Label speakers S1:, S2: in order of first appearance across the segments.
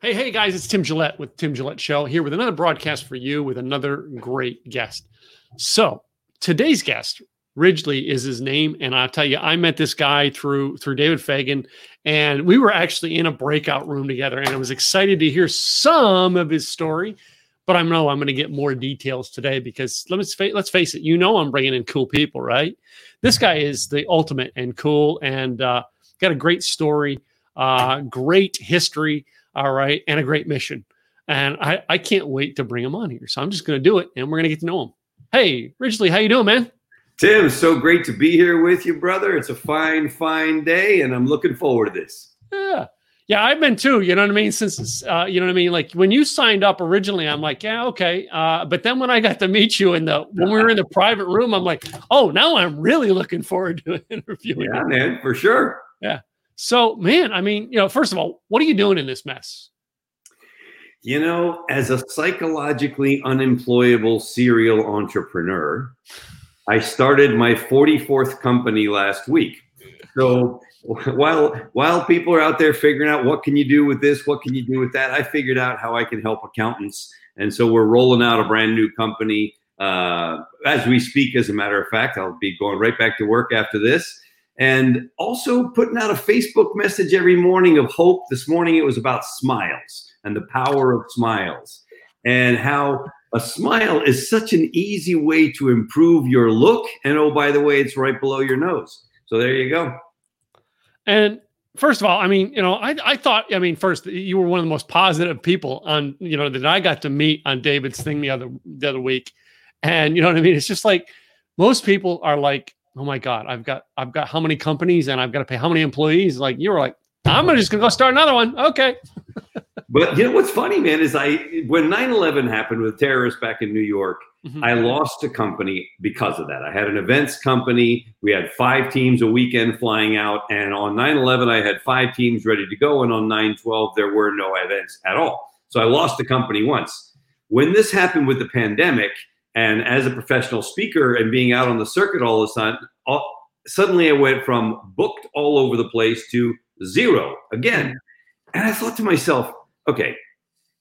S1: Hey, hey, guys, it's Tim Gillette with Tim Gillette Show here with another broadcast for you with another great guest. So, today's guest, Ridgely is his name, and I'll tell you, I met this guy through through David Fagan, and we were actually in a breakout room together, and I was excited to hear some of his story. But I know I'm going to get more details today because let's face, let's face it, you know I'm bringing in cool people, right? This guy is the ultimate and cool, and uh, got a great story, uh, great history all right, and a great mission. And I, I can't wait to bring him on here. So I'm just going to do it, and we're going to get to know him. Hey, Ridgely, how you doing, man?
S2: Tim, so great to be here with you, brother. It's a fine, fine day, and I'm looking forward to this.
S1: Yeah. Yeah, I've been too. You know what I mean? Since uh, you know what I mean. Like when you signed up originally, I'm like, yeah, okay. Uh, but then when I got to meet you in the when we were in the private room, I'm like, oh, now I'm really looking forward to interviewing.
S2: Yeah, you. man, for sure.
S1: Yeah. So, man, I mean, you know, first of all, what are you doing in this mess?
S2: You know, as a psychologically unemployable serial entrepreneur, I started my 44th company last week. So while while people are out there figuring out what can you do with this, what can you do with that, I figured out how I can help accountants. And so we're rolling out a brand new company uh, as we speak. As a matter of fact, I'll be going right back to work after this and also putting out a Facebook message every morning of hope. This morning it was about smiles and the power of smiles and how a smile is such an easy way to improve your look. And oh, by the way, it's right below your nose. So there you go.
S1: And first of all, I mean, you know, I, I thought, I mean, first, you were one of the most positive people on, you know, that I got to meet on David's thing the other the other week. And you know what I mean? It's just like most people are like, oh my god i've got i've got how many companies and i've got to pay how many employees? Like you were like i'm just gonna go start another one. Okay.
S2: But you know what's funny man is i when 9-11 happened with terrorists back in new york mm-hmm. i lost a company because of that. I had an events company. We had five teams a weekend flying out and on 9-11 i had five teams ready to go and on 9-12 there were no events at all. So i lost the company once. When this happened with the pandemic and as a professional speaker and being out on the circuit all the time, all, suddenly I went from booked all over the place to zero again. Mm-hmm. And I thought to myself, okay,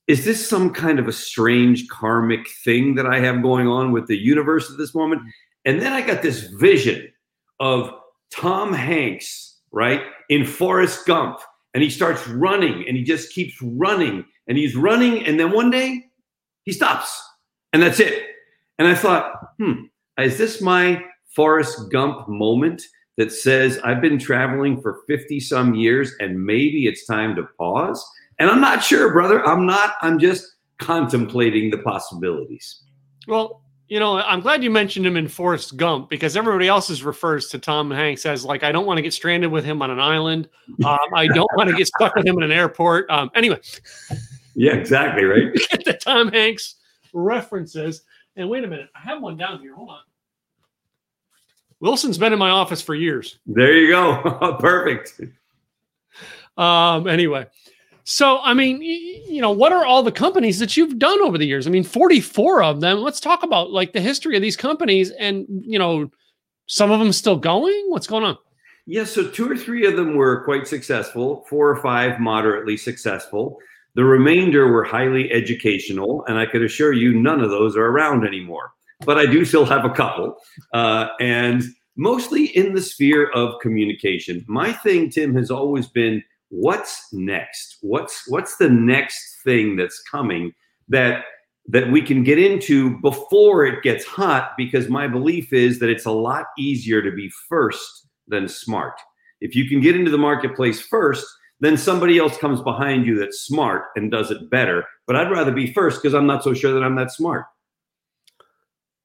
S2: is this some kind of a strange karmic thing that I have going on with the universe at this moment? And then I got this vision of Tom Hanks, right, in Forrest Gump. And he starts running and he just keeps running and he's running. And then one day he stops and that's it. And I thought, hmm, is this my Forrest Gump moment that says I've been traveling for 50 some years and maybe it's time to pause? And I'm not sure, brother. I'm not. I'm just contemplating the possibilities.
S1: Well, you know, I'm glad you mentioned him in Forrest Gump because everybody else refers to Tom Hanks as like, I don't want to get stranded with him on an island. Um, I don't want to get stuck with him in an airport. Um, anyway.
S2: Yeah, exactly. Right.
S1: the Tom Hanks references. And wait a minute, I have one down here. Hold on. Wilson's been in my office for years.
S2: There you go. Perfect.
S1: Um, anyway, so I mean, you know, what are all the companies that you've done over the years? I mean, 44 of them. Let's talk about like the history of these companies and, you know, some of them still going. What's going on?
S2: Yes, yeah, so two or three of them were quite successful, four or five moderately successful. The remainder were highly educational, and I could assure you none of those are around anymore. But I do still have a couple, uh, and mostly in the sphere of communication. My thing, Tim, has always been what's next? What's what's the next thing that's coming that that we can get into before it gets hot? Because my belief is that it's a lot easier to be first than smart. If you can get into the marketplace first, then somebody else comes behind you that's smart and does it better. But I'd rather be first because I'm not so sure that I'm that smart.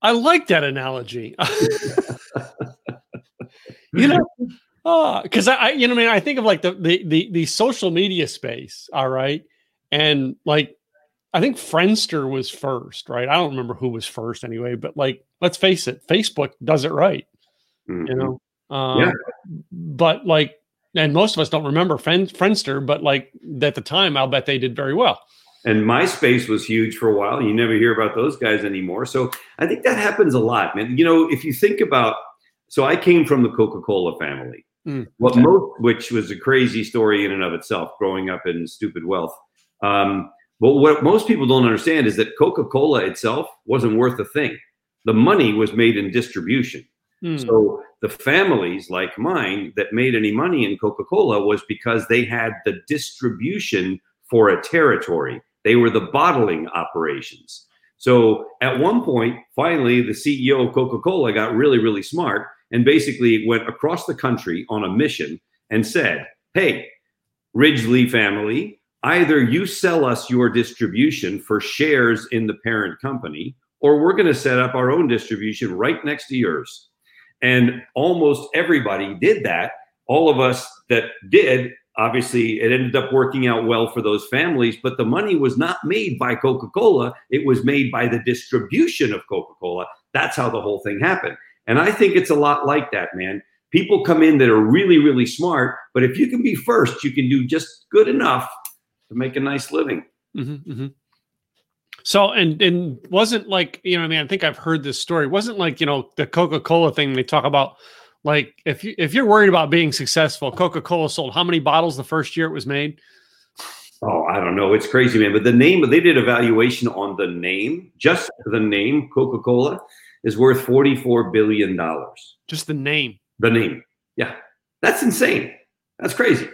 S1: I like that analogy. you know, because uh, I, you know, I mean, I think of like the, the the the social media space. All right, and like I think Friendster was first, right? I don't remember who was first anyway, but like, let's face it, Facebook does it right. Mm-hmm. You know, um, yeah. But like and most of us don't remember Friend, Friendster, but like at the time, I'll bet they did very well.
S2: And MySpace was huge for a while. You never hear about those guys anymore. So I think that happens a lot, man. You know, if you think about, so I came from the Coca Cola family, mm, what most, which was a crazy story in and of itself, growing up in stupid wealth. Um, but what most people don't understand is that Coca Cola itself wasn't worth a thing. The money was made in distribution. Mm. So the families like mine that made any money in Coca Cola was because they had the distribution for a territory. They were the bottling operations. So at one point, finally, the CEO of Coca Cola got really, really smart and basically went across the country on a mission and said, Hey, Ridgely family, either you sell us your distribution for shares in the parent company, or we're going to set up our own distribution right next to yours. And almost everybody did that. All of us that did, obviously, it ended up working out well for those families, but the money was not made by Coca Cola. It was made by the distribution of Coca Cola. That's how the whole thing happened. And I think it's a lot like that, man. People come in that are really, really smart, but if you can be first, you can do just good enough to make a nice living. Mm-hmm, mm-hmm.
S1: So and and wasn't like you know I mean I think I've heard this story. It wasn't like you know the Coca Cola thing they talk about. Like if you if you're worried about being successful, Coca Cola sold how many bottles the first year it was made?
S2: Oh, I don't know. It's crazy, man. But the name they did evaluation on the name, just the name Coca Cola is worth forty four billion dollars.
S1: Just the name.
S2: The name. Yeah, that's insane. That's crazy.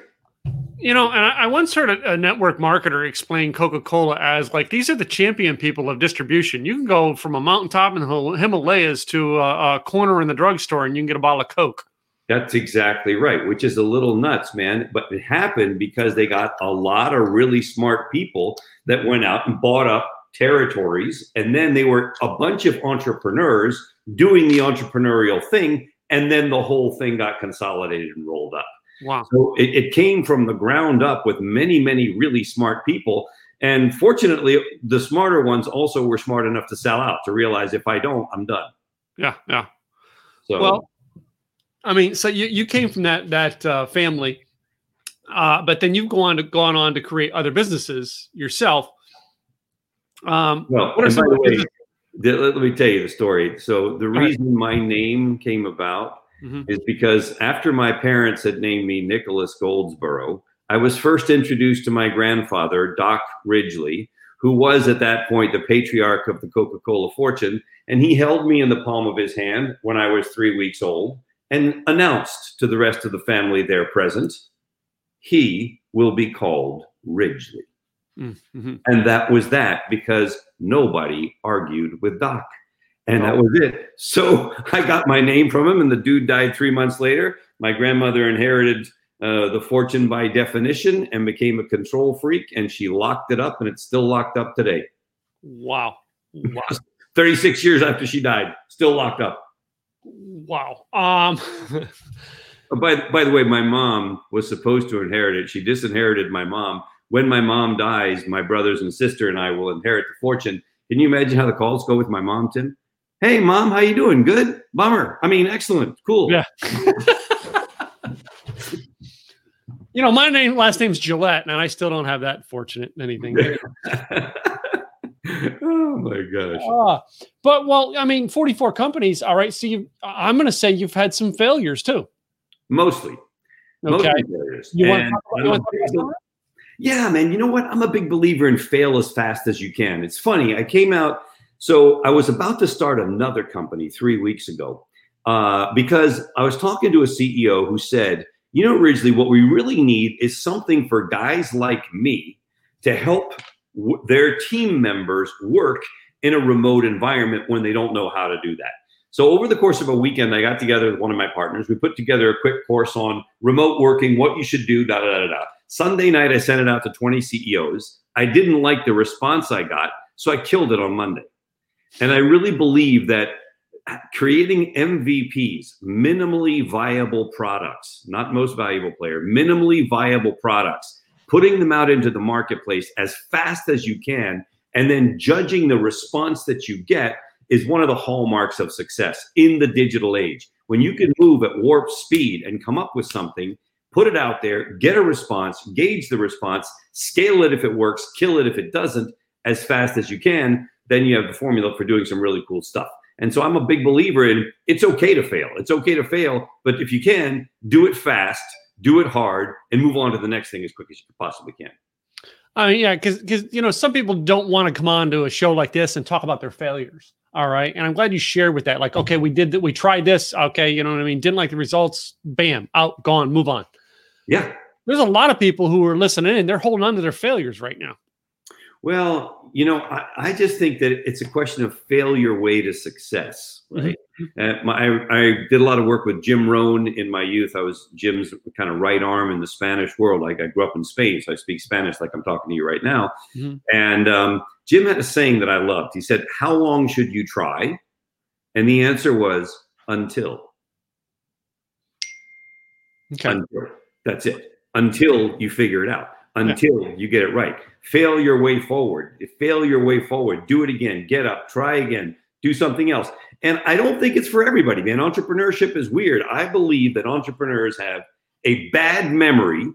S1: You know, and I, once heard a, a, network marketer explain Coca Cola as like these are the champion people of distribution. You can go from a mountaintop in the Himalayas to a, a corner in the drugstore and you can get a bottle of Coke.
S2: That's exactly right, which is a little nuts, man. But it happened because they got a lot of really smart people that went out and bought up territories. And then they were a bunch of entrepreneurs doing the entrepreneurial thing. And then the whole thing got consolidated and rolled up.
S1: Wow.
S2: So it, it came from the ground up with many, many really smart people. And fortunately, the smarter ones also were smart enough to sell out to realize if I don't, I'm done.
S1: Yeah, yeah. So well, I mean, so you, you came from that that uh, family, uh, but then you've gone to gone on to create other businesses yourself.
S2: Um, well, what are some way, let me tell you the story. So the reason right. my name came about mm-hmm. is because after my parents had named me Nicholas Goldsborough, I was first introduced to my grandfather, Doc Ridgely, who was at that point the patriarch of the Coca Cola fortune. And he held me in the palm of his hand when I was three weeks old and announced to the rest of the family there present, he will be called Ridgely. Mm-hmm. And that was that because nobody argued with Doc. And that was it. So I got my name from him, and the dude died three months later. My grandmother inherited uh, the fortune by definition and became a control freak, and she locked it up, and it's still locked up today.
S1: Wow. Wow.
S2: 36 years after she died, still locked up.
S1: Wow. Um,
S2: by, by the way, my mom was supposed to inherit it. She disinherited my mom. When my mom dies, my brothers and sister and I will inherit the fortune. Can you imagine how the calls go with my mom, Tim? Hey, mom, how you doing? Good. Bummer. I mean, excellent. Cool.
S1: Yeah. you know, my name, last name's Gillette, and I still don't have that fortunate anything.
S2: oh my gosh.
S1: Uh, but well, I mean, 44 companies. All right. So you, I'm going to say you've had some failures too.
S2: Mostly.
S1: Okay. Mostly failures. You want, want to
S2: yeah, man. You know what? I'm a big believer in fail as fast as you can. It's funny. I came out so I was about to start another company three weeks ago uh, because I was talking to a CEO who said, you know, Ridgely, what we really need is something for guys like me to help w- their team members work in a remote environment when they don't know how to do that. So over the course of a weekend, I got together with one of my partners. We put together a quick course on remote working, what you should do, da da da da. Sunday night, I sent it out to 20 CEOs. I didn't like the response I got, so I killed it on Monday. And I really believe that creating MVPs, minimally viable products, not most valuable player, minimally viable products, putting them out into the marketplace as fast as you can, and then judging the response that you get is one of the hallmarks of success in the digital age. When you can move at warp speed and come up with something, put it out there, get a response, gauge the response, scale it if it works, kill it if it doesn't, as fast as you can, then you have the formula for doing some really cool stuff. And so I'm a big believer in it's okay to fail. It's okay to fail, but if you can, do it fast, do it hard, and move on to the next thing as quick as you possibly can.
S1: I mean, yeah, because because you know some people don't want to come on to a show like this and talk about their failures. All right, and I'm glad you shared with that. Like, okay, we did that. We tried this. Okay, you know what I mean. Didn't like the results. Bam, out, gone, move on.
S2: Yeah,
S1: there's a lot of people who are listening in. They're holding on to their failures right now.
S2: Well, you know, I, I just think that it's a question of failure way to success, mm-hmm. right? Mm-hmm. Uh, my, I, I, did a lot of work with Jim Rohn in my youth. I was Jim's kind of right arm in the Spanish world. Like I grew up in Spain, so I speak Spanish like I'm talking to you right now. Mm-hmm. And um, Jim had a saying that I loved. He said, How long should you try? And the answer was, Until. Okay. Until. That's it. Until you figure it out until yeah. you get it right. Fail your way forward. Fail your way forward. Do it again. Get up. Try again. Do something else. And I don't think it's for everybody, man. Entrepreneurship is weird. I believe that entrepreneurs have a bad memory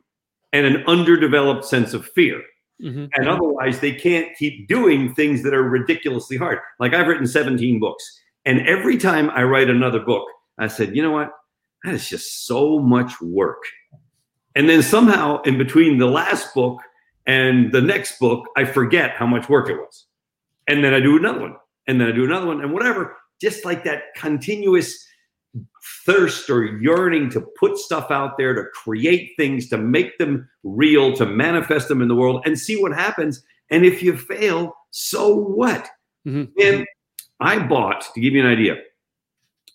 S2: and an underdeveloped sense of fear. Mm-hmm. And otherwise, they can't keep doing things that are ridiculously hard. Like I've written 17 books. And every time I write another book, I said, you know what? That is just so much work. And then somehow in between the last book and the next book, I forget how much work it was. And then I do another one. And then I do another one and whatever. Just like that continuous thirst or yearning to put stuff out there, to create things, to make them real, to manifest them in the world and see what happens. And if you fail, so what? Mm-hmm. And I bought, to give you an idea,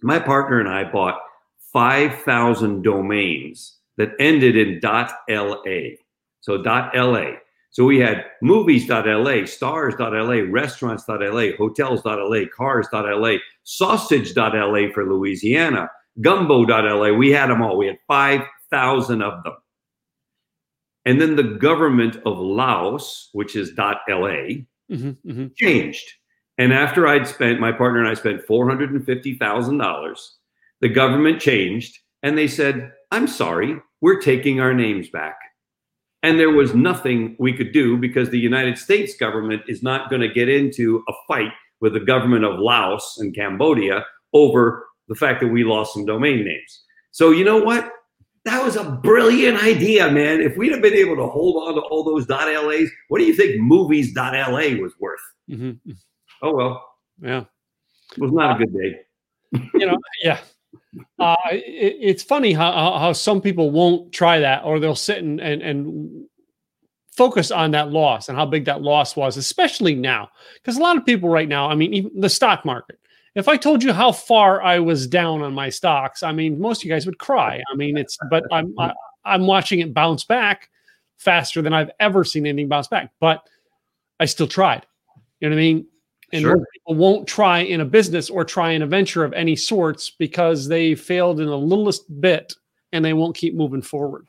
S2: my partner and I bought 5,000 domains that ended in .la. So .la. So we had movies.la, stars.la, restaurants.la, hotels.la, cars.la, sausage.la for Louisiana, gumbo.la. We had them all. We had 5,000 of them. And then the government of Laos, which is .la, mm-hmm, mm-hmm. changed. And after I'd spent, my partner and I spent $450,000, the government changed and they said, I'm sorry, we're taking our names back. And there was nothing we could do because the United States government is not going to get into a fight with the government of Laos and Cambodia over the fact that we lost some domain names. So, you know what? That was a brilliant idea, man. If we'd have been able to hold on to all those .las, what do you think movies.la was worth? Mm-hmm. Oh, well.
S1: Yeah.
S2: It was not a good day.
S1: you know, yeah uh, it, it's funny how, how some people won't try that or they'll sit and, and, and focus on that loss and how big that loss was, especially now. Because a lot of people right now, I mean, even the stock market, if I told you how far I was down on my stocks, I mean, most of you guys would cry. I mean, it's, but I'm, I, i am watching it bounce back faster than I've ever seen anything bounce back, but I still tried. You know what I mean? And sure. people won't try in a business or try in a venture of any sorts because they failed in the littlest bit and they won't keep moving forward.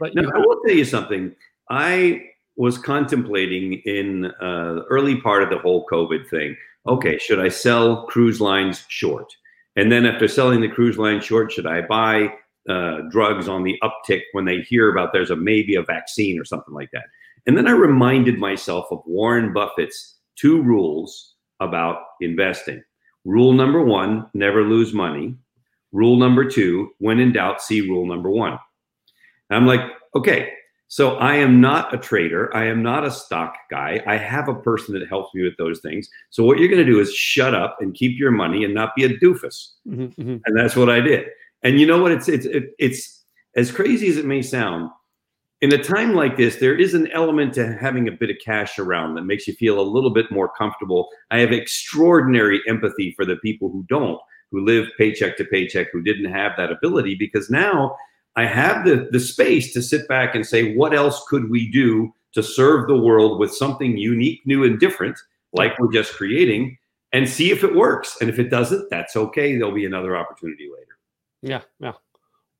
S2: But now, I will tell you something. I was contemplating in uh, the early part of the whole COVID thing. Okay, should I sell cruise lines short? And then after selling the cruise line short, should I buy uh, drugs on the uptick when they hear about there's a maybe a vaccine or something like that? And then I reminded myself of Warren Buffett's two rules about investing. Rule number one never lose money. Rule number two, when in doubt, see rule number one. I'm like, okay, so I am not a trader. I am not a stock guy. I have a person that helps me with those things. So what you're going to do is shut up and keep your money and not be a doofus. Mm-hmm, mm-hmm. And that's what I did. And you know what? It's it's it's as crazy as it may sound in a time like this, there is an element to having a bit of cash around that makes you feel a little bit more comfortable. I have extraordinary empathy for the people who don't, who live paycheck to paycheck, who didn't have that ability, because now I have the, the space to sit back and say, what else could we do to serve the world with something unique, new, and different, like we're just creating, and see if it works. And if it doesn't, that's okay. There'll be another opportunity later.
S1: Yeah, yeah.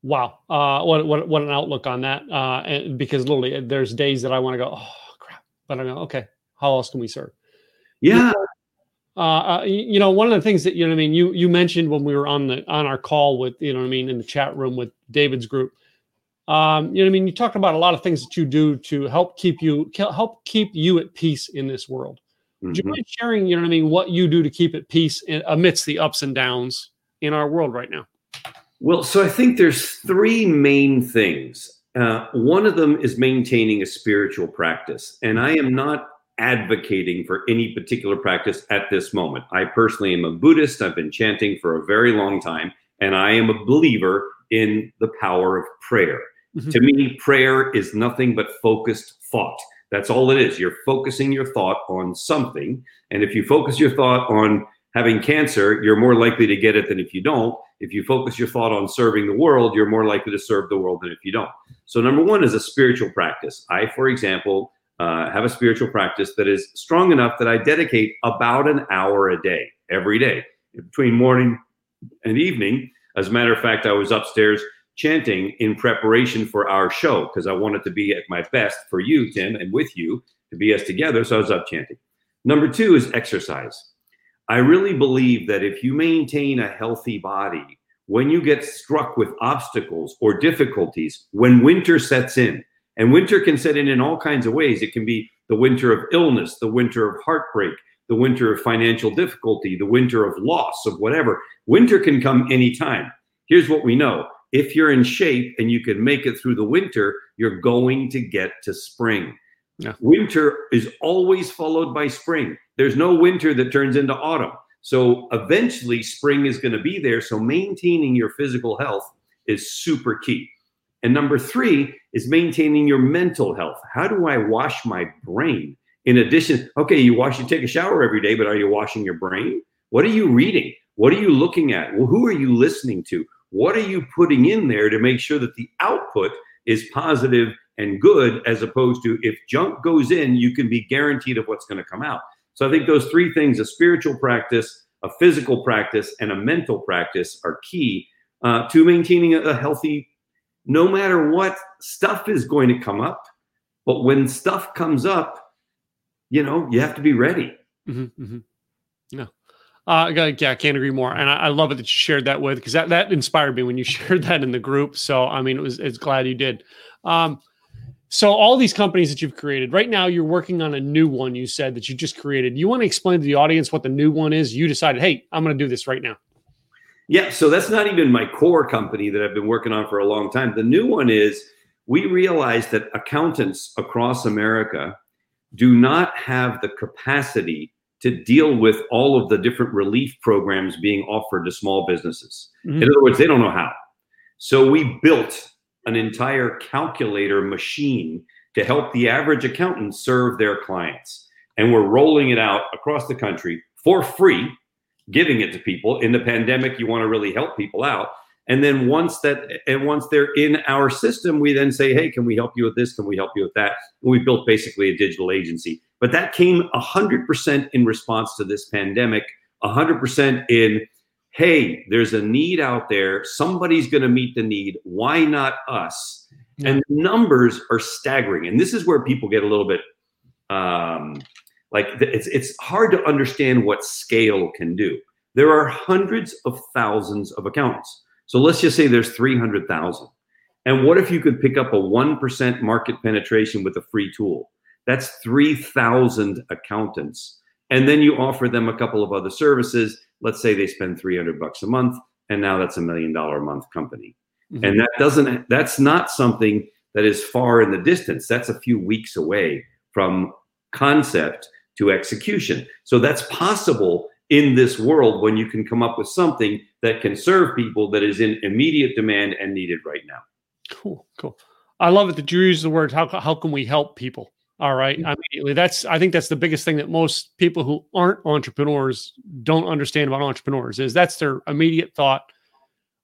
S1: Wow, uh, what what what an outlook on that? Uh, and because literally, uh, there's days that I want to go, oh crap, but I go, okay, how else can we serve?
S2: Yeah.
S1: Uh, uh, you know, one of the things that you know, I mean, you you mentioned when we were on the on our call with you know, what I mean, in the chat room with David's group. Um, you know, I mean, you talked about a lot of things that you do to help keep you help keep you at peace in this world. Mm-hmm. Would you mind sharing, you know, what I mean, what you do to keep at peace in, amidst the ups and downs in our world right now?
S2: Well, so I think there's three main things. Uh, one of them is maintaining a spiritual practice. And I am not advocating for any particular practice at this moment. I personally am a Buddhist. I've been chanting for a very long time, and I am a believer in the power of prayer. Mm-hmm. To me, prayer is nothing but focused thought. That's all it is. You're focusing your thought on something. And if you focus your thought on having cancer, you're more likely to get it than if you don't. If you focus your thought on serving the world, you're more likely to serve the world than if you don't. So, number one is a spiritual practice. I, for example, uh, have a spiritual practice that is strong enough that I dedicate about an hour a day, every day, between morning and evening. As a matter of fact, I was upstairs chanting in preparation for our show because I wanted to be at my best for you, Tim, and with you to be us together. So I was up chanting. Number two is exercise. I really believe that if you maintain a healthy body, when you get struck with obstacles or difficulties, when winter sets in, and winter can set in in all kinds of ways. It can be the winter of illness, the winter of heartbreak, the winter of financial difficulty, the winter of loss, of whatever. Winter can come anytime. Here's what we know if you're in shape and you can make it through the winter, you're going to get to spring. Yeah. Winter is always followed by spring. There's no winter that turns into autumn. So eventually, spring is going to be there. So maintaining your physical health is super key. And number three is maintaining your mental health. How do I wash my brain? In addition, okay, you wash, you take a shower every day, but are you washing your brain? What are you reading? What are you looking at? Well, who are you listening to? What are you putting in there to make sure that the output is positive and good, as opposed to if junk goes in, you can be guaranteed of what's going to come out. So I think those three things a spiritual practice, a physical practice, and a mental practice are key uh, to maintaining a healthy, no matter what stuff is going to come up. But when stuff comes up, you know, you have to be ready.
S1: Mm-hmm, mm-hmm. No. Uh, yeah, I can't agree more, and I, I love it that you shared that with because that that inspired me when you shared that in the group. So I mean, it was it's glad you did. Um, so all these companies that you've created right now, you're working on a new one. You said that you just created. You want to explain to the audience what the new one is? You decided, hey, I'm going to do this right now.
S2: Yeah. So that's not even my core company that I've been working on for a long time. The new one is we realized that accountants across America do not have the capacity to deal with all of the different relief programs being offered to small businesses. Mm-hmm. In other words, they don't know how. So we built an entire calculator machine to help the average accountant serve their clients. And we're rolling it out across the country for free, giving it to people. In the pandemic, you want to really help people out. And then once that and once they're in our system, we then say, hey, can we help you with this? Can we help you with that? And we built basically a digital agency. But that came 100% in response to this pandemic, 100% in hey, there's a need out there. Somebody's going to meet the need. Why not us? Yeah. And the numbers are staggering. And this is where people get a little bit um, like it's it's hard to understand what scale can do. There are hundreds of thousands of accountants. So let's just say there's 300,000. And what if you could pick up a 1% market penetration with a free tool? That's 3,000 accountants. And then you offer them a couple of other services let's say they spend 300 bucks a month and now that's a million dollar a month company. Mm-hmm. and that doesn't that's not something that is far in the distance. That's a few weeks away from concept to execution. So that's possible in this world when you can come up with something that can serve people that is in immediate demand and needed right now.
S1: Cool cool. I love it that you use the word how, how can we help people all right. Immediately. That's I think that's the biggest thing that most people who aren't entrepreneurs don't understand about entrepreneurs is that's their immediate thought.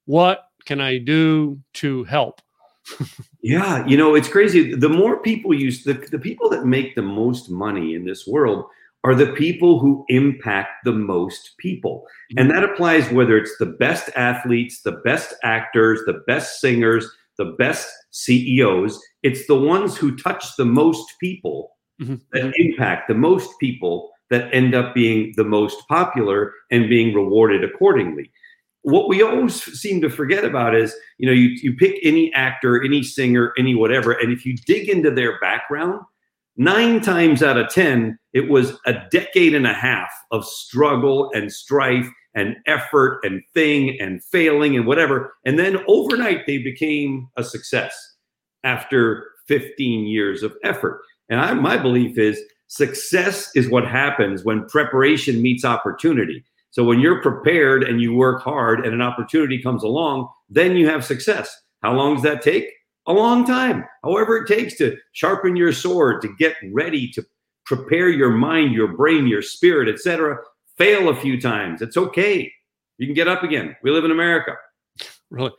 S1: What can I do to help?
S2: yeah, you know, it's crazy. The more people use the, the people that make the most money in this world are the people who impact the most people. And mm-hmm. that applies whether it's the best athletes, the best actors, the best singers, the best CEOs. It's the ones who touch the most people mm-hmm. that mm-hmm. impact the most people that end up being the most popular and being rewarded accordingly. What we always seem to forget about is, you know, you, you pick any actor, any singer, any whatever, and if you dig into their background, nine times out of 10, it was a decade and a half of struggle and strife and effort and thing and failing and whatever. And then overnight, they became a success. after 15 years of effort. And I, my belief is success is what happens when preparation meets opportunity. So when you're prepared and you work hard and an opportunity comes along, then you have success. How long does that take? A long time. However, it takes to sharpen your sword, to get ready, to prepare your mind, your brain, your spirit, etc. Fail a few times. It's okay. You can get up again. We live in America.
S1: Really?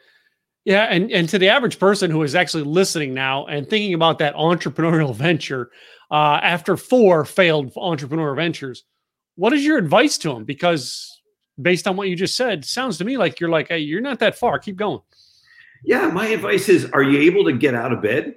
S1: Yeah, and and to the average person who is actually listening now and thinking about that entrepreneurial venture, uh, after four failed entrepreneurial ventures, what is your advice to them? Because based on what you just said, sounds to me like you're like, hey, you're not that far. Keep going.
S2: Yeah, my advice is: Are you able to get out of bed,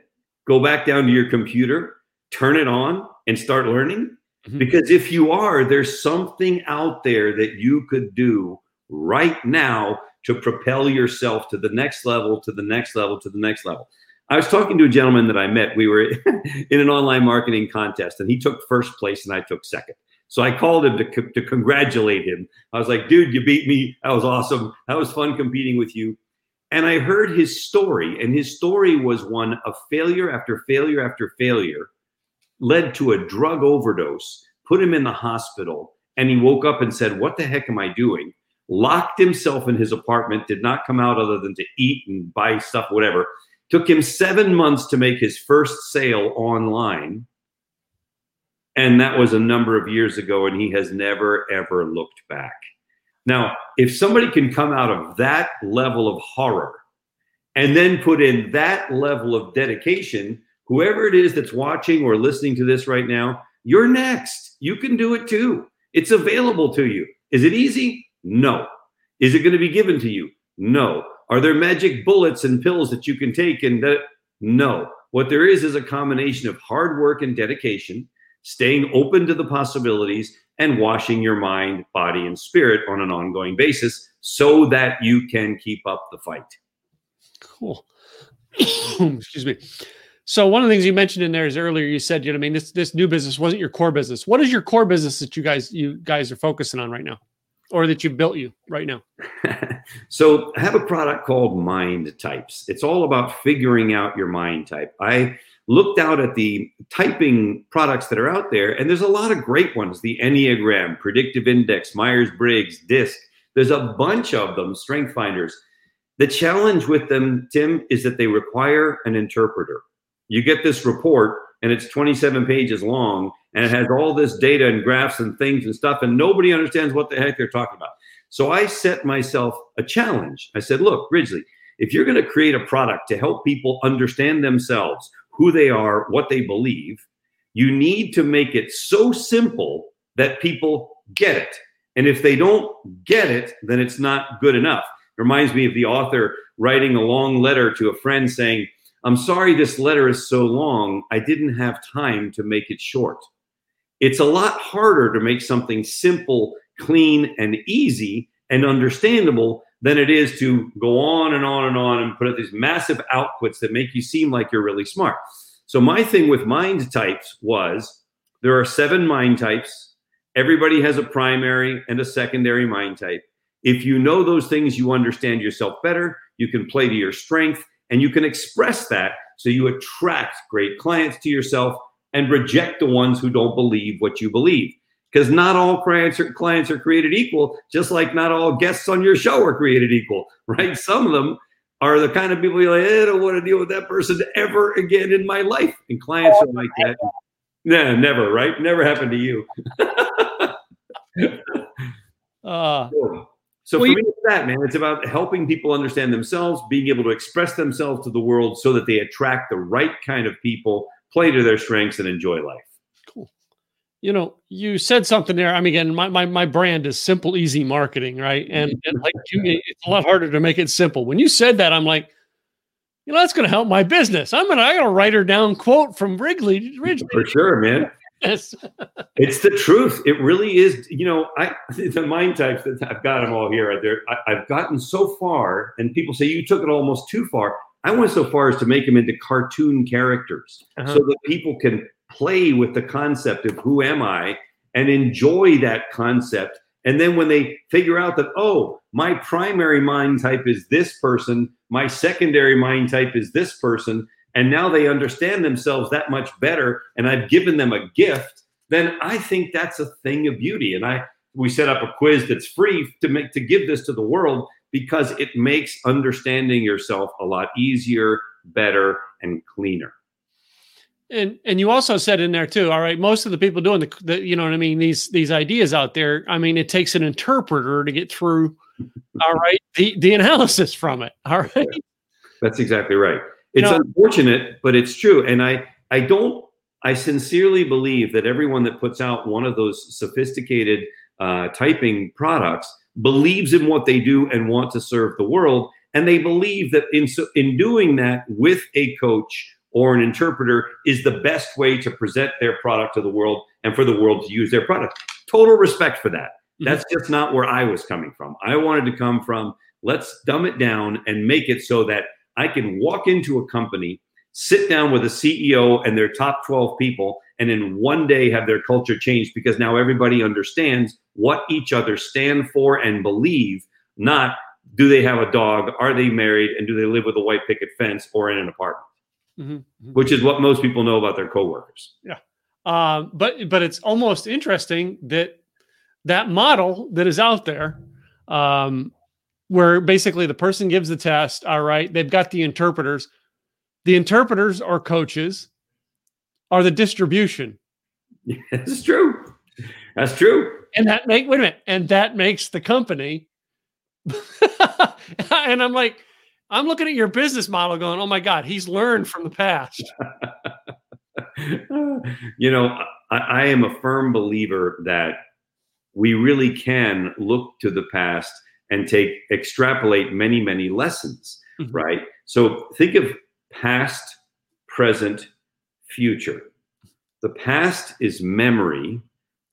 S2: go back down to your computer, turn it on, and start learning? Mm-hmm. Because if you are, there's something out there that you could do right now to propel yourself to the next level, to the next level, to the next level. I was talking to a gentleman that I met. We were in an online marketing contest, and he took first place, and I took second. So I called him to, to congratulate him. I was like, dude, you beat me. That was awesome. That was fun competing with you. And I heard his story, and his story was one of failure after failure after failure, led to a drug overdose, put him in the hospital, and he woke up and said, What the heck am I doing? locked himself in his apartment, did not come out other than to eat and buy stuff, whatever. Took him seven months to make his first sale online. And that was a number of years ago, and he has never, ever looked back. Now, if somebody can come out of that level of horror and then put in that level of dedication, whoever it is that's watching or listening to this right now, you're next. You can do it too. It's available to you. Is it easy? No. Is it going to be given to you? No. Are there magic bullets and pills that you can take and that? No. What there is is a combination of hard work and dedication, staying open to the possibilities, and washing your mind, body, and spirit on an ongoing basis so that you can keep up the fight.
S1: Cool. Excuse me. So one of the things you mentioned in there is earlier you said, you know, I mean, this this new business wasn't your core business. What is your core business that you guys you guys are focusing on right now? or that you built you right now?
S2: so I have a product called Mind Types. It's all about figuring out your mind type. I looked out at the typing products that are out there, and there's a lot of great ones the Enneagram, Predictive Index, Myers Briggs, DISC. There's a bunch of them, Strength Finders. The challenge with them, Tim, is that they require an interpreter. You get this report, and it's 27 pages long, and it has all this data and graphs and things and stuff, and nobody understands what the heck they're talking about. So I set myself a challenge. I said, look, Ridgely, if you're going to create a product to help people understand themselves, who they are, what they believe, you need to make it so simple that people get it. And if they don't get it, then it's not good enough. It reminds me of the author writing a long letter to a friend saying, I'm sorry this letter is so long. I didn't have time to make it short. It's a lot harder to make something simple, clean, and easy and understandable than it is to go on and on and on and put out these massive outputs that make you seem like you're really smart. So, my thing with mind types was there are seven mind types. Everybody has a primary and a secondary mind type. If you know those things, you understand yourself better. You can play to your strength and you can express that so you attract great clients to yourself and reject the ones who don't believe what you believe. Because not all clients are, clients are created equal, just like not all guests on your show are created equal, right? Some of them are the kind of people you're like, I don't want to deal with that person ever again in my life. And clients are like that. No, never, right? Never happened to you. uh, so well, for me, it's that man. It's about helping people understand themselves, being able to express themselves to the world so that they attract the right kind of people play to their strengths and enjoy life.
S1: Cool. You know, you said something there. I mean, again, my, my, my brand is simple, easy marketing, right? And, and like you, it's a lot harder to make it simple. When you said that, I'm like, you know, that's going to help my business. I'm gonna, I gotta write her down quote from Ridgely. Ridgely.
S2: For sure, man. Yes. it's the truth. It really is. You know, I the mind types that I've got them all here. There, I've gotten so far, and people say you took it almost too far. I went so far as to make them into cartoon characters uh-huh. so that people can play with the concept of who am I and enjoy that concept. And then when they figure out that, oh, my primary mind type is this person, my secondary mind type is this person, and now they understand themselves that much better, and I've given them a gift, then I think that's a thing of beauty. And I we set up a quiz that's free to make to give this to the world because it makes understanding yourself a lot easier, better, and cleaner.
S1: And and you also said in there too. All right, most of the people doing the, the you know what I mean these these ideas out there. I mean, it takes an interpreter to get through. all right, the the analysis from it. All right.
S2: That's exactly right. It's no. unfortunate, but it's true. And I I don't I sincerely believe that everyone that puts out one of those sophisticated uh, typing products believes in what they do and want to serve the world, and they believe that in so, in doing that with a coach or an interpreter is the best way to present their product to the world and for the world to use their product. Total respect for that. Mm-hmm. That's just not where I was coming from. I wanted to come from let's dumb it down and make it so that I can walk into a company, sit down with a CEO and their top 12 people, and in one day have their culture changed because now everybody understands what each other stand for and believe, not do they have a dog, are they married, and do they live with a white picket fence or in an apartment? Mm-hmm, mm-hmm. which is what most people know about their coworkers.
S1: Yeah, um, but but it's almost interesting that that model that is out there, um, where basically the person gives the test. All right, they've got the interpreters. The interpreters are coaches, are the distribution.
S2: That's true. That's true.
S1: And that make wait a minute, and that makes the company. and I'm like, I'm looking at your business model going, oh my God, he's learned from the past.
S2: you know, I, I, am a firm believer that we really can look to the past and take extrapolate many, many lessons, mm-hmm. right? So think of past, present, future. The past is memory,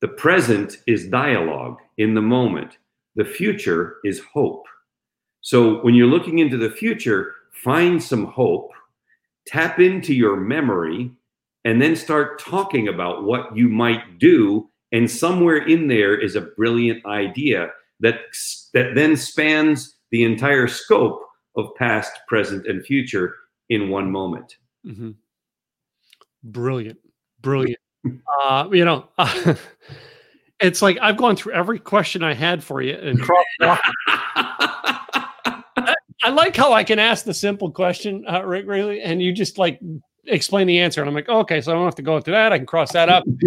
S2: the present is dialogue in the moment, the future is hope. So when you're looking into the future, find some hope, tap into your memory, and then start talking about what you might do. And somewhere in there is a brilliant idea that, that then spans the entire scope of past, present, and future in one moment. Mm-hmm.
S1: Brilliant. Brilliant. uh, you know, uh, it's like I've gone through every question I had for you and crossed I like how I can ask the simple question, uh, Ridgely, and you just like explain the answer. And I'm like, oh, okay, so I don't have to go through that. I can cross that up.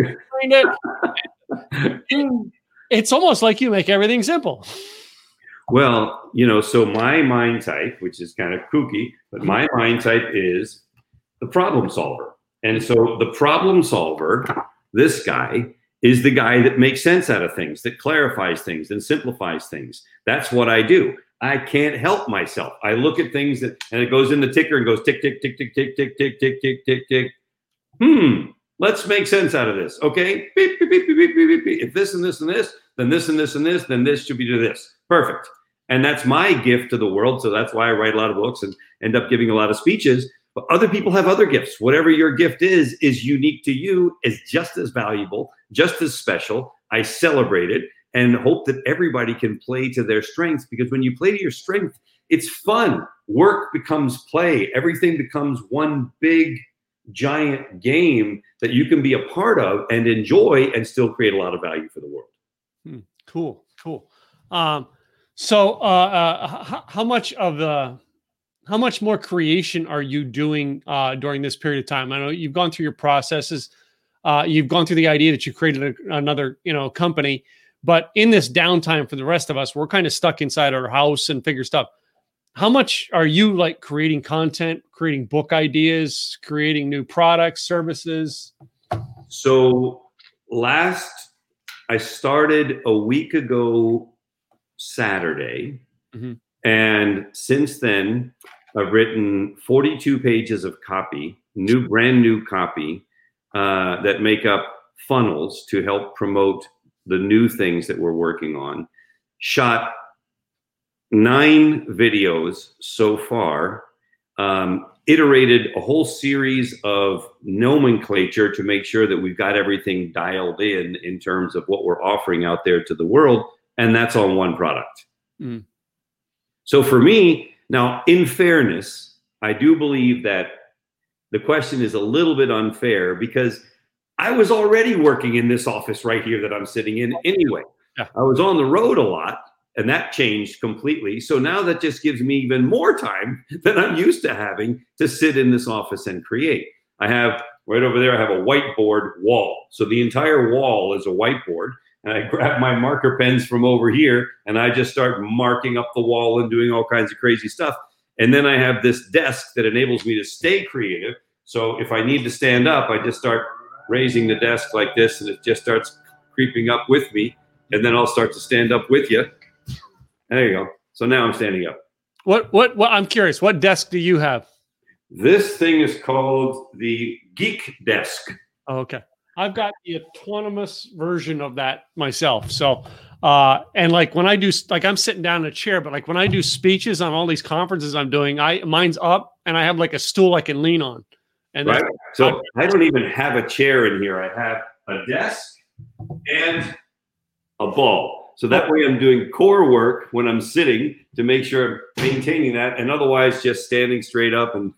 S1: it's almost like you make everything simple.
S2: Well, you know, so my mind type, which is kind of kooky, but my mind type is the problem solver. And so the problem solver, this guy, is the guy that makes sense out of things, that clarifies things and simplifies things. That's what I do. I can't help myself. I look at things that, and it goes in the ticker and goes tick, tick, tick, tick, tick, tick, tick, tick, tick, tick, tick. Hmm. Let's make sense out of this. Okay. Beep, beep, beep, beep, beep, beep, beep. If this and this and this, then this and this and this, then this should be to this. Perfect. And that's my gift to the world. So that's why I write a lot of books and end up giving a lot of speeches. But other people have other gifts. Whatever your gift is, is unique to you, is just as valuable, just as special. I celebrate it and hope that everybody can play to their strengths because when you play to your strength, it's fun. Work becomes play. Everything becomes one big, giant game that you can be a part of and enjoy and still create a lot of value for the world.
S1: Hmm, cool, cool. Um, so, uh, uh, how, how, much of the how much more creation are you doing uh, during this period of time? I know you've gone through your processes. Uh, you've gone through the idea that you created a, another, you know, company. But in this downtime for the rest of us, we're kind of stuck inside our house and figure stuff. How much are you like creating content, creating book ideas, creating new products, services?
S2: So last I started a week ago Saturday. Mm-hmm. And since then, I've written 42 pages of copy, new, brand new copy uh, that make up funnels to help promote the new things that we're working on. Shot nine videos so far, um, iterated a whole series of nomenclature to make sure that we've got everything dialed in in terms of what we're offering out there to the world. And that's on one product. Mm. So for me, now, in fairness, I do believe that the question is a little bit unfair because I was already working in this office right here that I'm sitting in anyway. Yeah. I was on the road a lot and that changed completely. So now that just gives me even more time than I'm used to having to sit in this office and create. I have right over there, I have a whiteboard wall. So the entire wall is a whiteboard. And I grab my marker pens from over here and I just start marking up the wall and doing all kinds of crazy stuff. And then I have this desk that enables me to stay creative. So if I need to stand up, I just start raising the desk like this and it just starts creeping up with me. And then I'll start to stand up with you. There you go. So now I'm standing up.
S1: What, what, what, I'm curious, what desk do you have?
S2: This thing is called the Geek Desk.
S1: Oh, okay. I've got the autonomous version of that myself. So, uh, and like when I do, like I'm sitting down in a chair, but like when I do speeches on all these conferences I'm doing, I mine's up and I have like a stool I can lean on.
S2: And right. So I don't even have a chair in here. I have a desk and a ball. So that way I'm doing core work when I'm sitting to make sure I'm maintaining that and otherwise just standing straight up and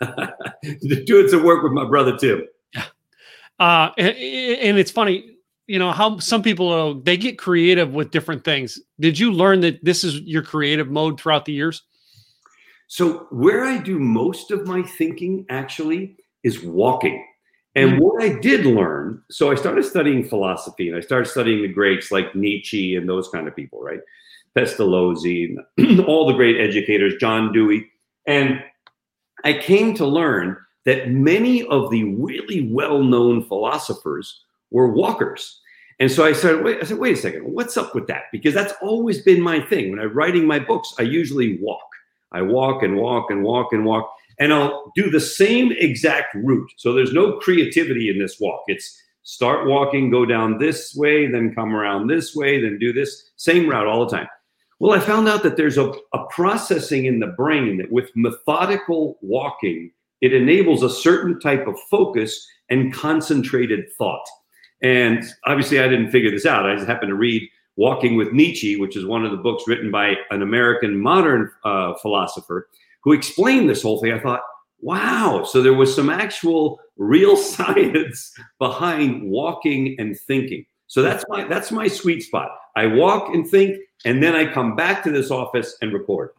S2: doing some work with my brother Tim.
S1: Yeah. Uh, and, and it's funny, you know, how some people uh, they get creative with different things. Did you learn that this is your creative mode throughout the years?
S2: So where I do most of my thinking actually is walking. And mm-hmm. what I did learn, so I started studying philosophy and I started studying the greats like Nietzsche and those kind of people, right? Pestalozzi, all the great educators, John Dewey. And I came to learn that many of the really well known philosophers were walkers. And so I said, wait, I said, wait a second, what's up with that? Because that's always been my thing. When I'm writing my books, I usually walk. I walk and walk and walk and walk and I'll do the same exact route. So there's no creativity in this walk. It's start walking, go down this way, then come around this way, then do this same route all the time. Well, I found out that there's a, a processing in the brain that with methodical walking, it enables a certain type of focus and concentrated thought. And obviously, I didn't figure this out. I just happened to read Walking with Nietzsche, which is one of the books written by an American modern uh, philosopher who explained this whole thing. I thought, wow. So there was some actual real science behind walking and thinking. So that's my that's my sweet spot. I walk and think, and then I come back to this office and record.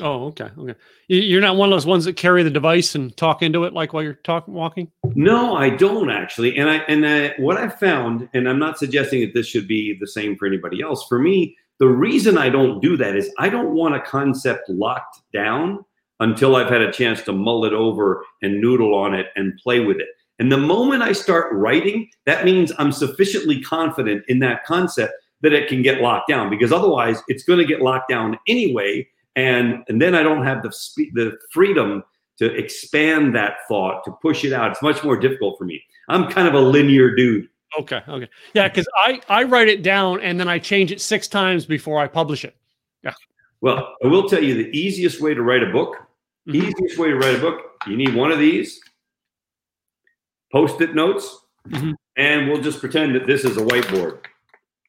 S1: Oh, okay, okay. You're not one of those ones that carry the device and talk into it like while you're talking walking.
S2: No, I don't actually. And I and I, what I found, and I'm not suggesting that this should be the same for anybody else. For me, the reason I don't do that is I don't want a concept locked down until I've had a chance to mull it over and noodle on it and play with it. And the moment I start writing, that means I'm sufficiently confident in that concept that it can get locked down because otherwise it's going to get locked down anyway. And, and then I don't have the, spe- the freedom to expand that thought, to push it out. It's much more difficult for me. I'm kind of a linear dude.
S1: Okay. Okay. Yeah. Cause I, I write it down and then I change it six times before I publish it. Yeah.
S2: Well, I will tell you the easiest way to write a book Mm-hmm. Easiest way to write a book, you need one of these post-it notes, mm-hmm. and we'll just pretend that this is a whiteboard.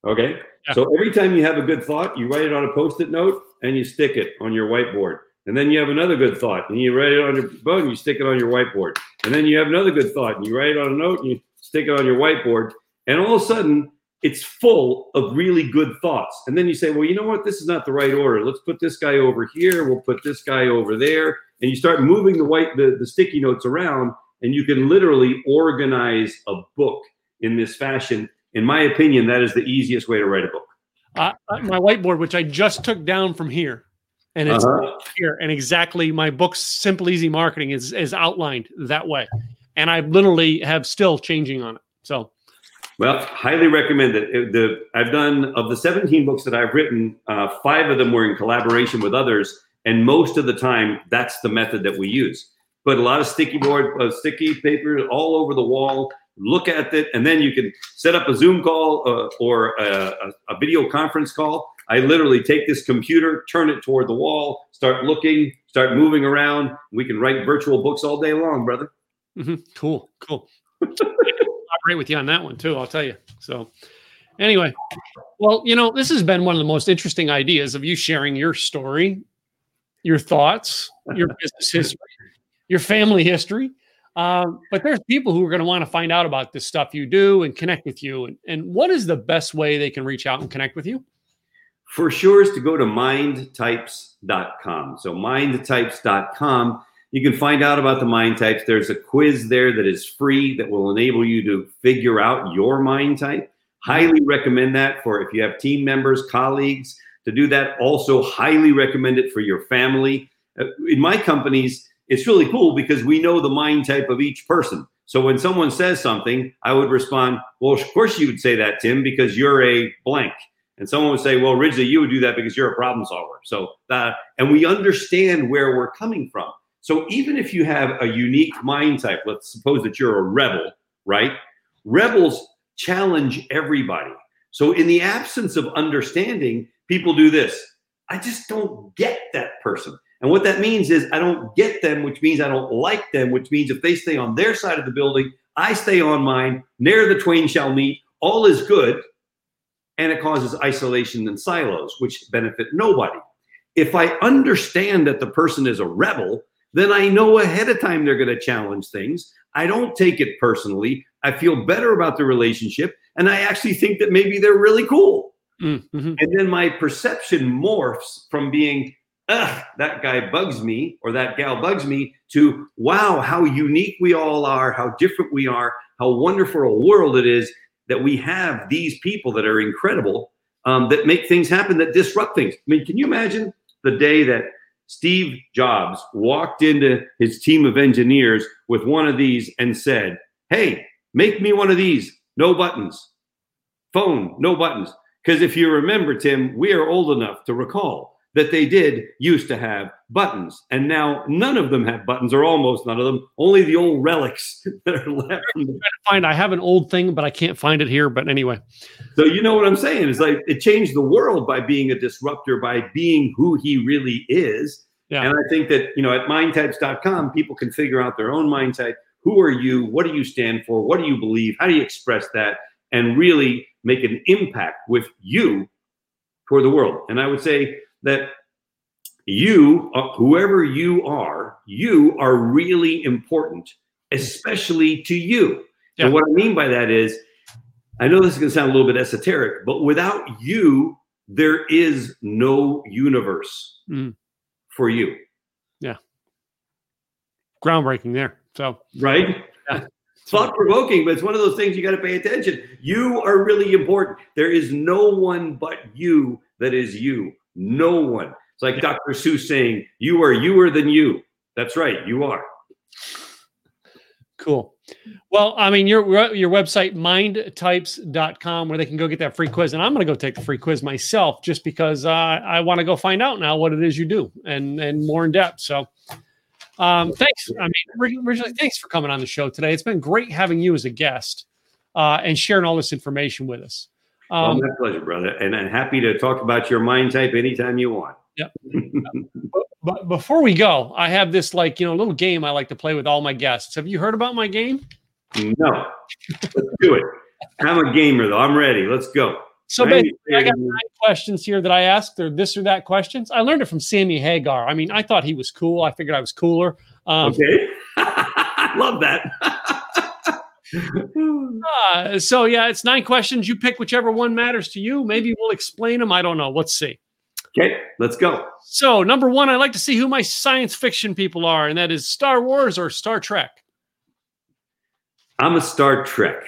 S2: Okay. Yeah. So every time you have a good thought, you write it on a post-it note and you stick it on your whiteboard. And then you have another good thought and you write it on your book and you stick it on your whiteboard. And then you have another good thought and you write it on a note and you stick it on your whiteboard. And all of a sudden, it's full of really good thoughts. And then you say, well, you know what? This is not the right order. Let's put this guy over here. We'll put this guy over there. And you start moving the white the, the sticky notes around, and you can literally organize a book in this fashion. In my opinion, that is the easiest way to write a book.
S1: Uh, my whiteboard, which I just took down from here, and it's uh-huh. here, and exactly my book's simple, easy marketing is is outlined that way, and I literally have still changing on it. So
S2: well, highly recommend it. The I've done of the 17 books that I've written, uh, five of them were in collaboration with others, and most of the time that's the method that we use. Put a lot of sticky board, uh, sticky paper all over the wall. Look at it, and then you can set up a Zoom call uh, or a, a, a video conference call. I literally take this computer, turn it toward the wall, start looking, start moving around. We can write virtual books all day long, brother.
S1: Mm-hmm. Cool, cool. collaborate with you on that one too. I'll tell you. So, anyway, well, you know, this has been one of the most interesting ideas of you sharing your story, your thoughts, your business history, your family history. Um, but there's people who are going to want to find out about this stuff you do and connect with you. And, and what is the best way they can reach out and connect with you?
S2: For sure is to go to mindtypes.com. So mindtypes.com, you can find out about the mind types. There's a quiz there that is free that will enable you to figure out your mind type. Highly recommend that for if you have team members, colleagues to do that. Also, highly recommend it for your family. Uh, in my companies, it's really cool because we know the mind type of each person. So when someone says something, I would respond, Well, of course you would say that, Tim, because you're a blank. And someone would say, Well, Ridgely, you would do that because you're a problem solver. So that, and we understand where we're coming from. So even if you have a unique mind type, let's suppose that you're a rebel, right? Rebels challenge everybody. So in the absence of understanding, people do this. I just don't get that person. And what that means is I don't get them, which means I don't like them, which means if they stay on their side of the building, I stay on mine. Ne'er the twain shall meet. All is good. And it causes isolation and silos, which benefit nobody. If I understand that the person is a rebel, then I know ahead of time they're going to challenge things. I don't take it personally. I feel better about the relationship. And I actually think that maybe they're really cool. Mm-hmm. And then my perception morphs from being ugh, that guy bugs me or that gal bugs me to wow, how unique we all are, how different we are, how wonderful a world it is that we have these people that are incredible um, that make things happen that disrupt things. I mean, can you imagine the day that Steve Jobs walked into his team of engineers with one of these and said, Hey, make me one of these, no buttons, phone, no buttons. Because if you remember, Tim, we are old enough to recall that they did used to have buttons. And now none of them have buttons, or almost none of them, only the old relics that are left. I'm trying
S1: to find, I have an old thing, but I can't find it here. But anyway.
S2: So you know what I'm saying? It's like it changed the world by being a disruptor, by being who he really is. Yeah. And I think that, you know, at mindtypes.com, people can figure out their own mind type. Who are you? What do you stand for? What do you believe? How do you express that? And really make an impact with you toward the world. And I would say that you, uh, whoever you are, you are really important, especially to you. Yeah. And what I mean by that is, I know this is going to sound a little bit esoteric, but without you, there is no universe mm. for you.
S1: Yeah. Groundbreaking there. So,
S2: right? Yeah. Thought provoking, but it's one of those things you got to pay attention. You are really important. There is no one but you that is you. No one. It's like Dr. Seuss saying, You are youer than you. That's right, you are.
S1: Cool. Well, I mean, your your website, mindtypes.com, where they can go get that free quiz. And I'm going to go take the free quiz myself just because uh, I want to go find out now what it is you do and, and more in depth. So um, thanks. I mean, originally, thanks for coming on the show today. It's been great having you as a guest uh, and sharing all this information with us.
S2: Um, well, my pleasure, brother. And I'm happy to talk about your mind type anytime you want.
S1: Yep. but, before we go, I have this like, you know, little game I like to play with all my guests. Have you heard about my game?
S2: No. Let's do it. I'm a gamer though. I'm ready. Let's go.
S1: So basically, I got nine questions here that I asked. They're this or that questions. I learned it from Sammy Hagar. I mean, I thought he was cool. I figured I was cooler.
S2: Um, okay. Love that.
S1: Uh, so yeah, it's nine questions. You pick whichever one matters to you. Maybe we'll explain them. I don't know. Let's see.
S2: Okay, let's go.
S1: So number one, I like to see who my science fiction people are, and that is Star Wars or Star Trek.
S2: I'm a Star Trek.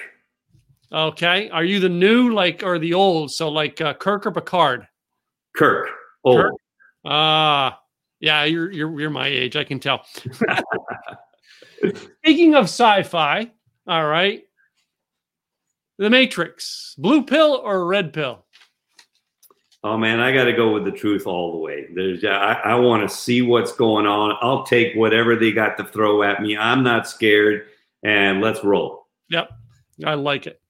S1: Okay, are you the new like or the old? So like uh, Kirk or Picard?
S2: Kirk. Old.
S1: Ah, uh, yeah, you're you're you're my age. I can tell. Speaking of sci-fi, all right. The Matrix, blue pill or red pill?
S2: Oh man, I got to go with the truth all the way. There's, I, I want to see what's going on. I'll take whatever they got to throw at me. I'm not scared, and let's roll.
S1: Yep, I like it.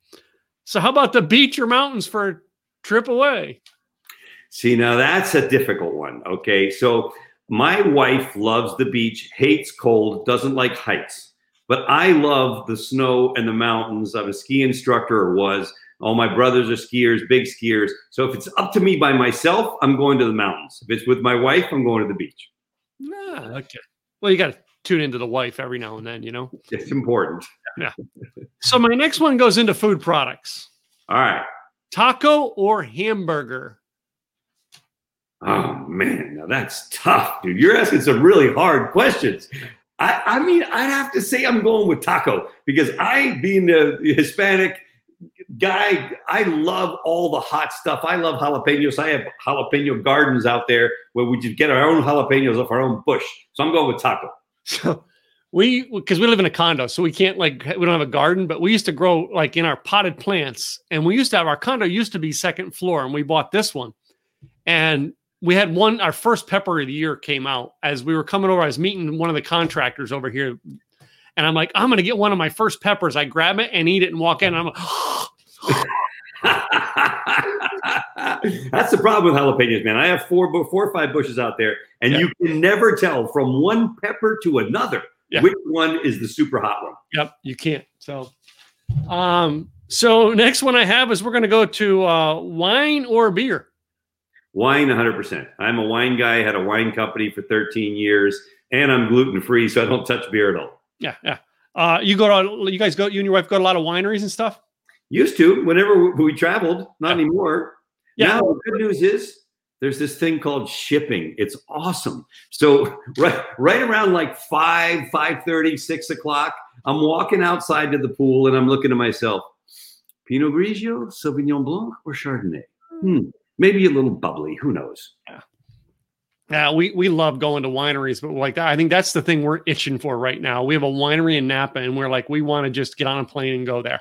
S1: So, how about the beach or mountains for a trip away?
S2: See, now that's a difficult one. Okay, so my wife loves the beach, hates cold, doesn't like heights. But I love the snow and the mountains. I'm a ski instructor or was. All my brothers are skiers, big skiers. So if it's up to me by myself, I'm going to the mountains. If it's with my wife, I'm going to the beach.
S1: Ah, okay. Well, you got to tune into the wife every now and then, you know?
S2: It's important.
S1: Yeah. So my next one goes into food products.
S2: All right.
S1: Taco or hamburger?
S2: Oh man, now that's tough, dude. You're asking some really hard questions. I, I mean, I'd have to say I'm going with taco because I, being the Hispanic guy, I love all the hot stuff. I love jalapenos. I have jalapeno gardens out there where we just get our own jalapenos off our own bush. So I'm going with taco.
S1: So we, because we live in a condo, so we can't like we don't have a garden, but we used to grow like in our potted plants, and we used to have our condo used to be second floor, and we bought this one, and we had one our first pepper of the year came out as we were coming over. I was meeting one of the contractors over here, and I'm like, I'm gonna get one of my first peppers. I grab it and eat it and walk in. And I'm like,
S2: That's the problem with jalapenos, man. I have four, four or five bushes out there, and yeah. you can never tell from one pepper to another yeah. which one is the super hot one.
S1: Yep, you can't. So, um, so next one I have is we're going to go to uh, wine or beer.
S2: Wine, 100%. I'm a wine guy. Had a wine company for 13 years, and I'm gluten free, so I don't touch beer at all.
S1: Yeah, yeah. Uh, you go to you guys go you and your wife go to a lot of wineries and stuff.
S2: Used to whenever we traveled, not yeah. anymore. Yeah. Now the good news is there's this thing called shipping. It's awesome. So right right around like five, five thirty, six o'clock, I'm walking outside to the pool and I'm looking to myself, Pinot Grigio, Sauvignon Blanc, or Chardonnay. Hmm maybe a little bubbly. Who knows?
S1: Yeah. Yeah, we we love going to wineries, but like that, I think that's the thing we're itching for right now. We have a winery in Napa, and we're like, we want to just get on a plane and go there.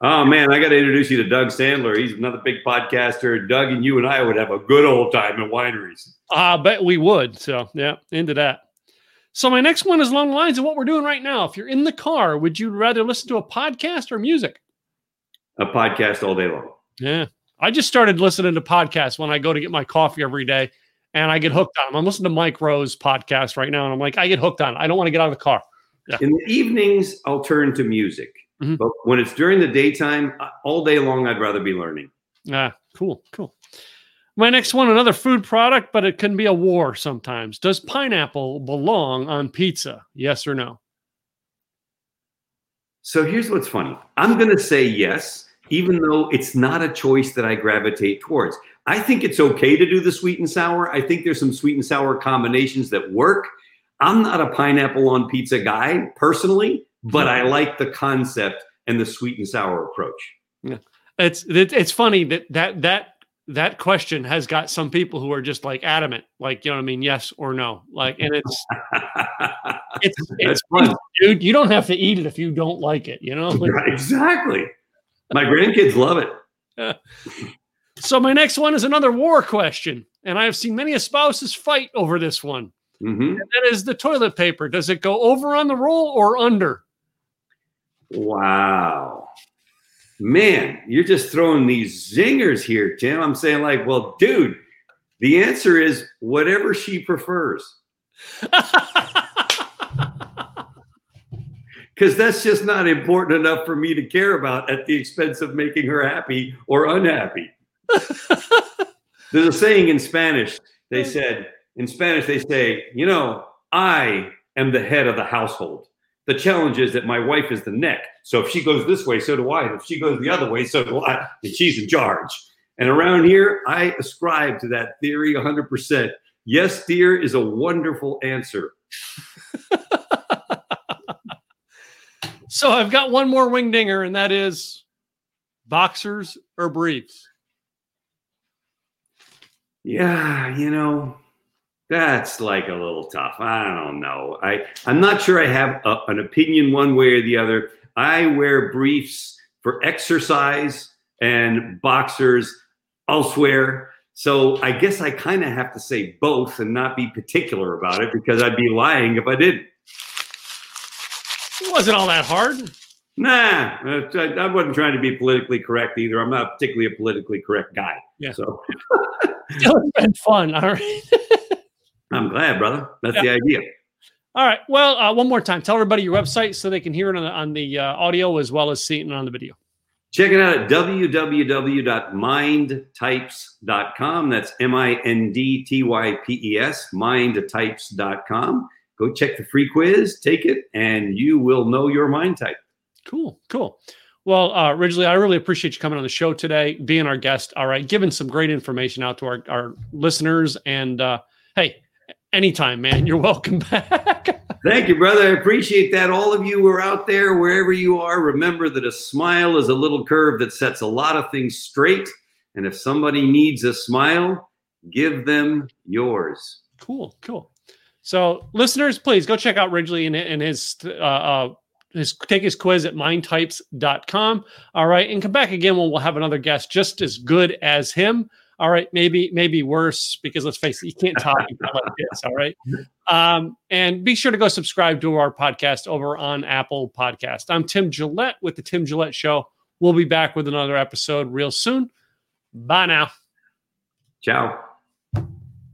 S2: Oh man, I got to introduce you to Doug Sandler. He's another big podcaster. Doug and you and I would have a good old time at wineries.
S1: I bet we would. So yeah, into that. So my next one is along the lines of what we're doing right now. If you're in the car, would you rather listen to a podcast or music?
S2: A podcast all day long.
S1: Yeah, I just started listening to podcasts when I go to get my coffee every day and I get hooked on them. I'm listening to Mike Rowe's podcast right now and I'm like, I get hooked on it. I don't want to get out of the car.
S2: Yeah. In the evenings, I'll turn to music. Mm-hmm. But when it's during the daytime, all day long, I'd rather be learning.
S1: Ah, cool, cool. My next one, another food product, but it can be a war sometimes. Does pineapple belong on pizza? Yes or no?
S2: So here's what's funny. I'm going to say yes even though it's not a choice that I gravitate towards. I think it's okay to do the sweet and sour. I think there's some sweet and sour combinations that work. I'm not a pineapple on pizza guy personally, but I like the concept and the sweet and sour approach.
S1: Yeah. It's it's funny that that that that question has got some people who are just like adamant, like you know what I mean, yes or no. Like, and it's it's, it's fun, dude. You don't have to eat it if you don't like it. You know, like,
S2: exactly. My grandkids love it.
S1: so my next one is another war question, and I have seen many spouses fight over this one. Mm-hmm. that is the toilet paper. Does it go over on the roll or under?
S2: Wow. Man, you're just throwing these zingers here, Tim. I'm saying, like, well, dude, the answer is whatever she prefers. because that's just not important enough for me to care about at the expense of making her happy or unhappy. There's a saying in Spanish. They hmm. said, in Spanish, they say, you know, I am the head of the household. The challenge is that my wife is the neck. So if she goes this way, so do I. And if she goes the other way, so do I. And she's in charge. And around here, I ascribe to that theory 100%. Yes, dear is a wonderful answer.
S1: So I've got one more wing dinger, and that is boxers or briefs.
S2: Yeah, you know, that's like a little tough. I don't know. I I'm not sure I have a, an opinion one way or the other. I wear briefs for exercise and boxers elsewhere. So I guess I kind of have to say both and not be particular about it because I'd be lying if I didn't.
S1: Wasn't all that hard.
S2: Nah, I wasn't trying to be politically correct either. I'm not particularly a politically correct guy.
S1: Yeah. So it's been fun. All right.
S2: I'm glad, brother. That's yeah. the idea.
S1: All right. Well, uh, one more time, tell everybody your website so they can hear it on the, on the uh, audio as well as see it on the video.
S2: Check it out at www.mindtypes.com. That's M I N D T Y P E S, mindtypes.com go check the free quiz, take it, and you will know your mind type.
S1: Cool, cool. Well, uh, Ridgely, I really appreciate you coming on the show today, being our guest. All right, giving some great information out to our, our listeners. And uh, hey, anytime, man, you're welcome back.
S2: Thank you, brother. I appreciate that. All of you who are out there, wherever you are, remember that a smile is a little curve that sets a lot of things straight. And if somebody needs a smile, give them yours.
S1: Cool, cool. So, listeners, please go check out Ridgely and, and his uh, uh, his take his quiz at mindtypes.com. All right. And come back again when we'll have another guest just as good as him. All right. Maybe, maybe worse because let's face it, you can't talk like this. All right. Um, and be sure to go subscribe to our podcast over on Apple Podcast. I'm Tim Gillette with the Tim Gillette Show. We'll be back with another episode real soon. Bye now.
S2: Ciao.